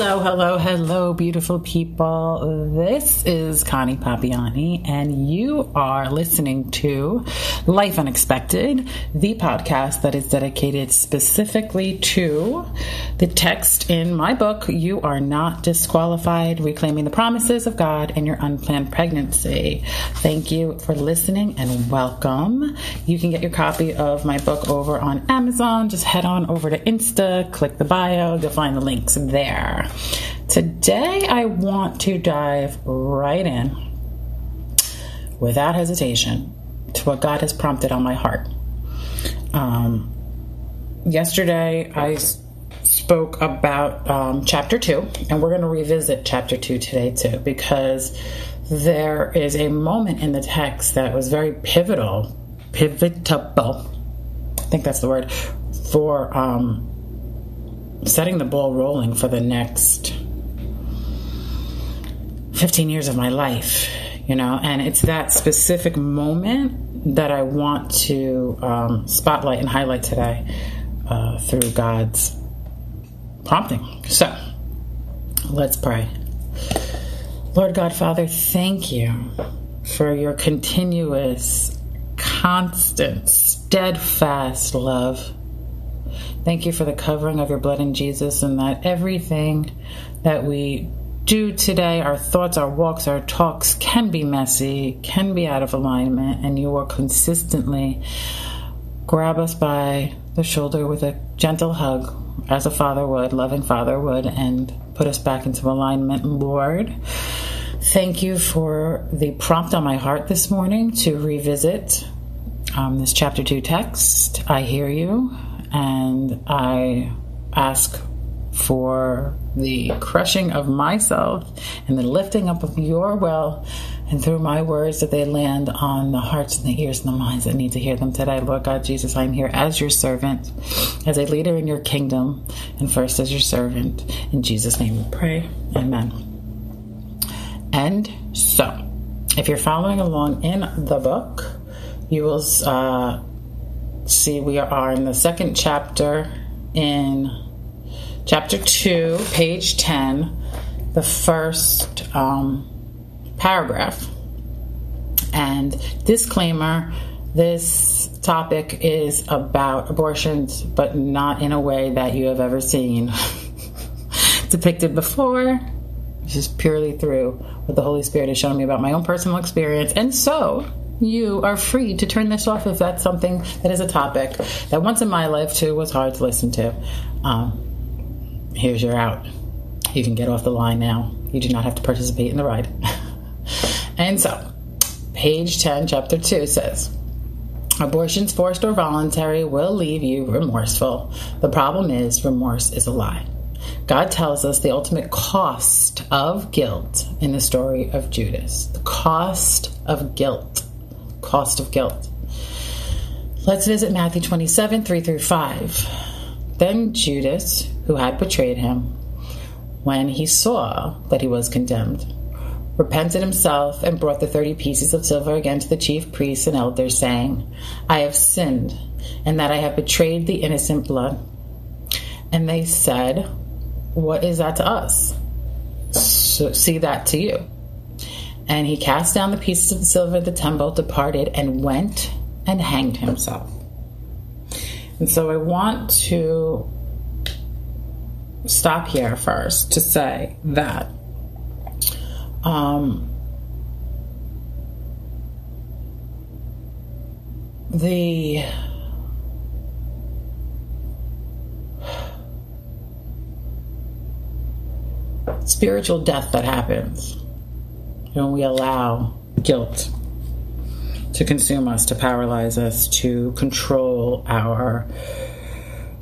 Hello, hello, hello, beautiful people. This is Connie Papiani, and you are listening to Life Unexpected, the podcast that is dedicated specifically to the text in my book, You Are Not Disqualified Reclaiming the Promises of God in Your Unplanned Pregnancy. Thank you for listening and welcome. You can get your copy of my book over on Amazon. Just head on over to Insta, click the bio, you'll find the links there. Today, I want to dive right in without hesitation to what God has prompted on my heart. Um, yesterday, I spoke about um, chapter two, and we're going to revisit chapter two today too, because there is a moment in the text that was very pivotal, pivotable. I think that's the word for um, setting the ball rolling for the next 15 years of my life, you know, and it's that specific moment that I want to um, spotlight and highlight today uh, through God's prompting. So let's pray. Lord God, Father, thank you for your continuous, constant, steadfast love Thank you for the covering of your blood in Jesus and that everything that we do today, our thoughts, our walks, our talks can be messy, can be out of alignment, and you will consistently grab us by the shoulder with a gentle hug, as a father would, loving father would, and put us back into alignment, Lord. Thank you for the prompt on my heart this morning to revisit um, this chapter 2 text. I hear you and I ask for the crushing of myself and the lifting up of your will and through my words that they land on the hearts and the ears and the minds that need to hear them today. Lord God Jesus, I'm here as your servant, as a leader in your kingdom, and first as your servant. In Jesus' name we pray. Amen. And so, if you're following along in the book, you will uh, see, we are in the second chapter in chapter 2, page 10, the first um, paragraph. And disclaimer this topic is about abortions, but not in a way that you have ever seen depicted before. This is purely through what the Holy Spirit has shown me about my own personal experience. And so, you are free to turn this off if that's something that is a topic that once in my life too was hard to listen to. Um, here's your out. You can get off the line now. You do not have to participate in the ride. and so, page 10, chapter 2 says, Abortions, forced or voluntary, will leave you remorseful. The problem is, remorse is a lie. God tells us the ultimate cost of guilt in the story of Judas. The cost of guilt cost of guilt. Let's visit Matthew 27 3 through 5. Then Judas, who had betrayed him, when he saw that he was condemned, repented himself and brought the thirty pieces of silver again to the chief priests and elders, saying, I have sinned, and that I have betrayed the innocent blood. And they said, What is that to us? So see that to you. And he cast down the pieces of the silver of the temple, departed, and went and hanged himself. And so I want to stop here first to say that um, the spiritual death that happens when we allow guilt to consume us, to paralyze us, to control our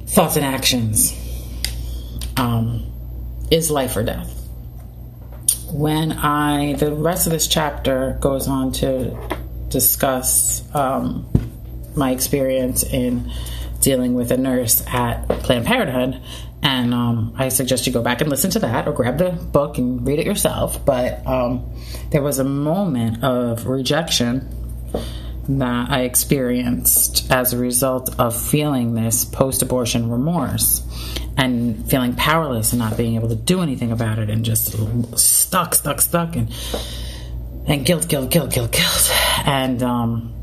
thoughts and actions, um, is life or death. When I, the rest of this chapter goes on to discuss um, my experience in dealing with a nurse at Planned Parenthood. And um, I suggest you go back and listen to that or grab the book and read it yourself. But um, there was a moment of rejection that I experienced as a result of feeling this post abortion remorse and feeling powerless and not being able to do anything about it and just stuck, stuck, stuck and and guilt, guilt, guilt, guilt, guilt. And um,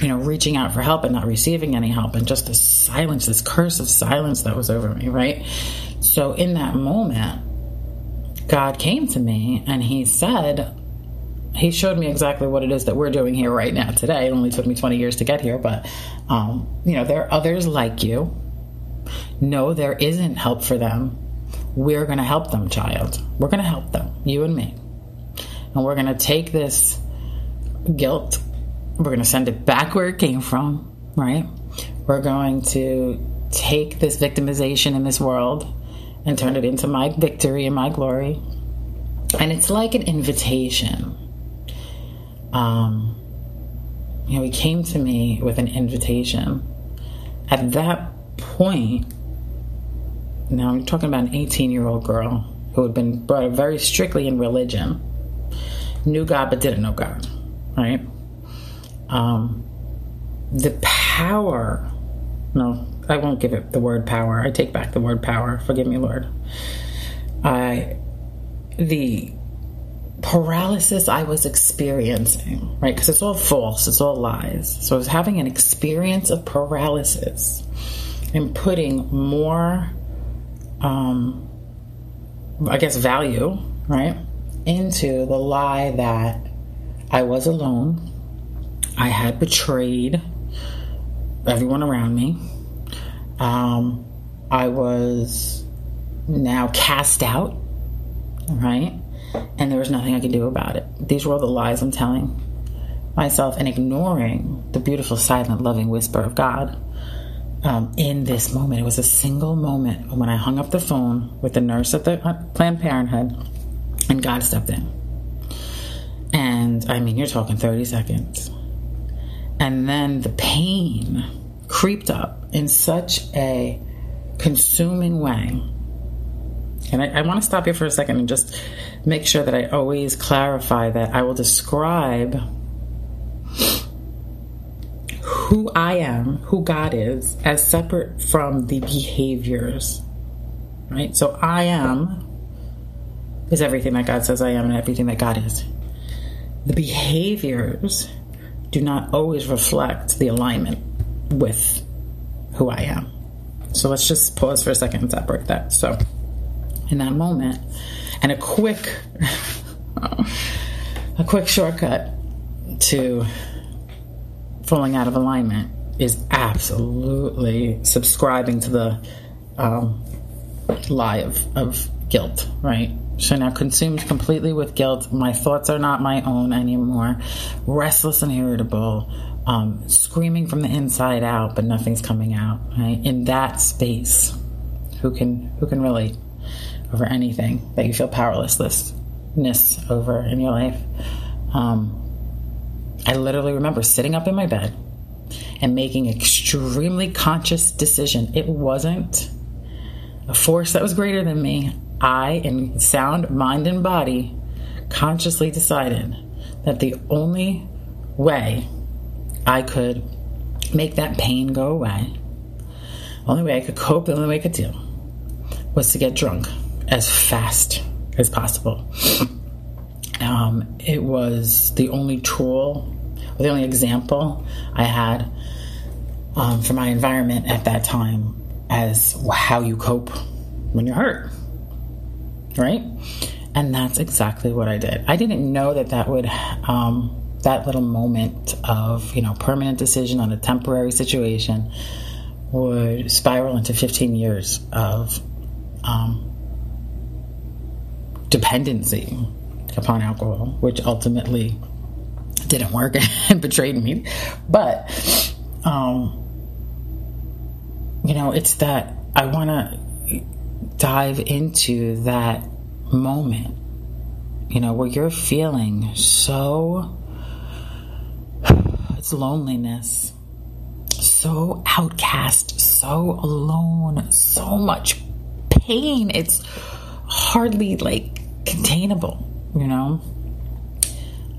you know, reaching out for help and not receiving any help, and just this silence, this curse of silence that was over me, right? So, in that moment, God came to me and He said, He showed me exactly what it is that we're doing here right now today. It only took me 20 years to get here, but, um, you know, there are others like you. No, there isn't help for them. We're going to help them, child. We're going to help them, you and me. And we're going to take this guilt we're going to send it back where it came from, right? We're going to take this victimization in this world and turn it into my victory and my glory. And it's like an invitation. Um, you know, he came to me with an invitation. At that point, now I'm talking about an 18 year old girl who had been brought up very strictly in religion, knew God but didn't know God, right? Um, the power. No, I won't give it the word power. I take back the word power. Forgive me, Lord. I the paralysis I was experiencing, right? Because it's all false, it's all lies. So I was having an experience of paralysis and putting more, um, I guess, value, right, into the lie that I was alone, I had betrayed everyone around me. Um, I was now cast out, right? And there was nothing I could do about it. These were all the lies I'm telling myself and ignoring the beautiful, silent, loving whisper of God. Um, in this moment, it was a single moment when I hung up the phone with the nurse at the uh, Planned Parenthood, and God stepped in. And I mean, you're talking 30 seconds. And then the pain creeped up in such a consuming way. And I, I want to stop here for a second and just make sure that I always clarify that I will describe who I am, who God is, as separate from the behaviors. Right? So I am is everything that God says I am and everything that God is. The behaviors do not always reflect the alignment with who I am. So let's just pause for a second and separate that. So, in that moment, and a quick, a quick shortcut to falling out of alignment is absolutely subscribing to the um, lie of, of guilt, right? So now consumed completely with guilt. My thoughts are not my own anymore. Restless and irritable. Um, screaming from the inside out, but nothing's coming out. Right in that space, who can who can relate over anything that you feel powerlessness over in your life? Um, I literally remember sitting up in my bed and making extremely conscious decision. It wasn't a force that was greater than me. I, in sound mind and body, consciously decided that the only way I could make that pain go away, the only way I could cope, the only way I could deal, was to get drunk as fast as possible. Um, it was the only tool the only example I had um, for my environment at that time as how you cope when you're hurt, right? And that's exactly what I did. I didn't know that that would, um, that little moment of, you know, permanent decision on a temporary situation would spiral into 15 years of um, dependency upon alcohol, which ultimately didn't work and betrayed me. But, um, you know, it's that I want to dive into that moment, you know, where you're feeling so, it's loneliness, so outcast, so alone, so much pain. It's hardly like containable, you know?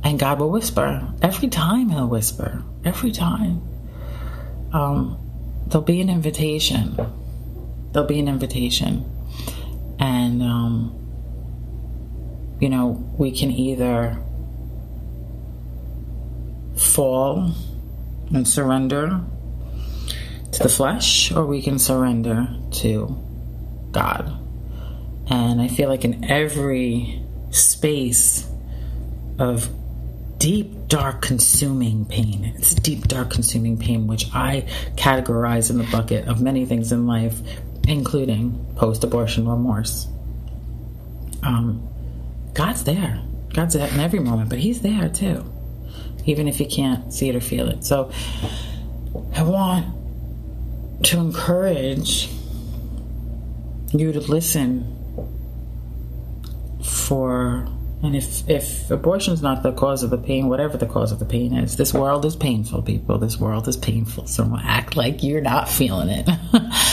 And God will whisper. Every time He'll whisper. Every time. Um, there'll be an invitation. There'll be an invitation. And, um, you know, we can either fall and surrender to the flesh, or we can surrender to God. And I feel like in every space of deep, dark, consuming pain. It's deep, dark, consuming pain, which I categorize in the bucket of many things in life, including post abortion remorse. Um, God's there. God's there in every moment, but He's there too, even if you can't see it or feel it. So I want to encourage you to listen for and if if abortion is not the cause of the pain, whatever the cause of the pain is, this world is painful, people. This world is painful. So act like you're not feeling it.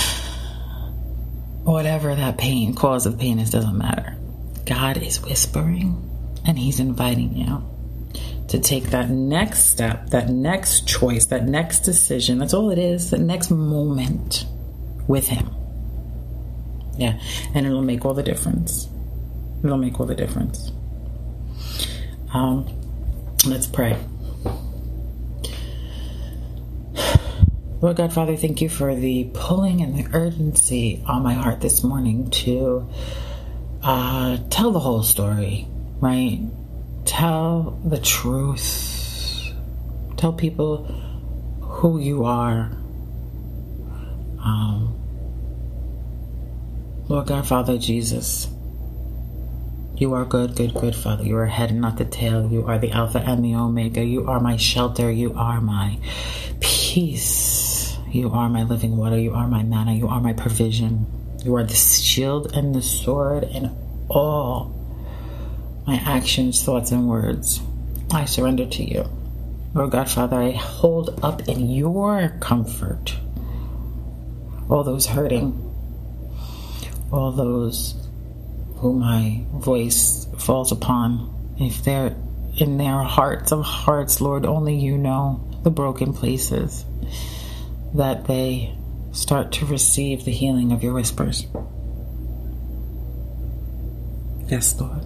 whatever that pain, cause of pain is, doesn't matter. God is whispering, and He's inviting you to take that next step, that next choice, that next decision. That's all it is. The next moment with Him. Yeah, and it'll make all the difference. It'll make all the difference. Um, let's pray. Lord God, Father, thank you for the pulling and the urgency on my heart this morning to uh, tell the whole story, right? Tell the truth. Tell people who you are. Um, Lord God, Father Jesus. You are good, good, good, Father. You are head and not the tail. You are the Alpha and the Omega. You are my shelter. You are my peace. You are my living water. You are my manna. You are my provision. You are the shield and the sword and all my actions, thoughts, and words. I surrender to you. Lord God, Father, I hold up in your comfort all those hurting, all those who my voice falls upon. If they're in their hearts of hearts, Lord, only you know the broken places that they start to receive the healing of your whispers. Yes, Lord.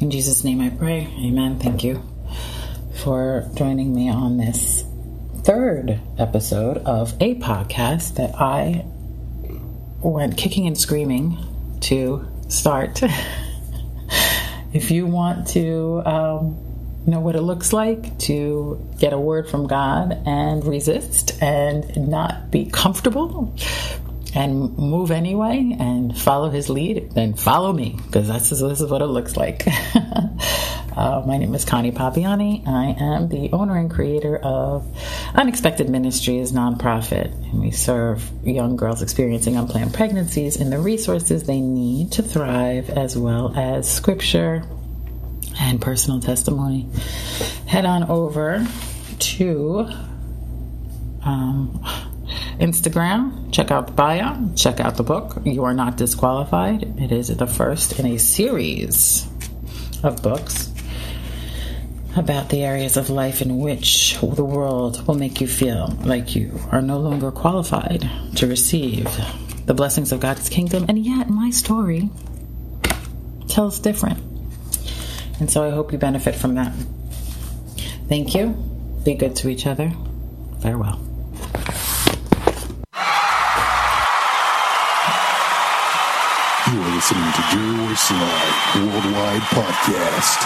In Jesus' name I pray. Amen. Thank you for joining me on this third episode of a podcast that I went kicking and screaming to start. if you want to um, know what it looks like to get a word from God and resist and not be comfortable and move anyway and follow his lead, then follow me because that's this is what it looks like. Uh, my name is Connie Papiani. I am the owner and creator of Unexpected Ministries nonprofit, and we serve young girls experiencing unplanned pregnancies and the resources they need to thrive, as well as scripture and personal testimony. Head on over to um, Instagram. Check out the bio. Check out the book. You are not disqualified. It is the first in a series of books about the areas of life in which the world will make you feel like you are no longer qualified to receive the blessings of God's kingdom. And yet, my story tells different. And so I hope you benefit from that. Thank you. Be good to each other. Farewell. You are listening to Jerry Worldwide Podcast.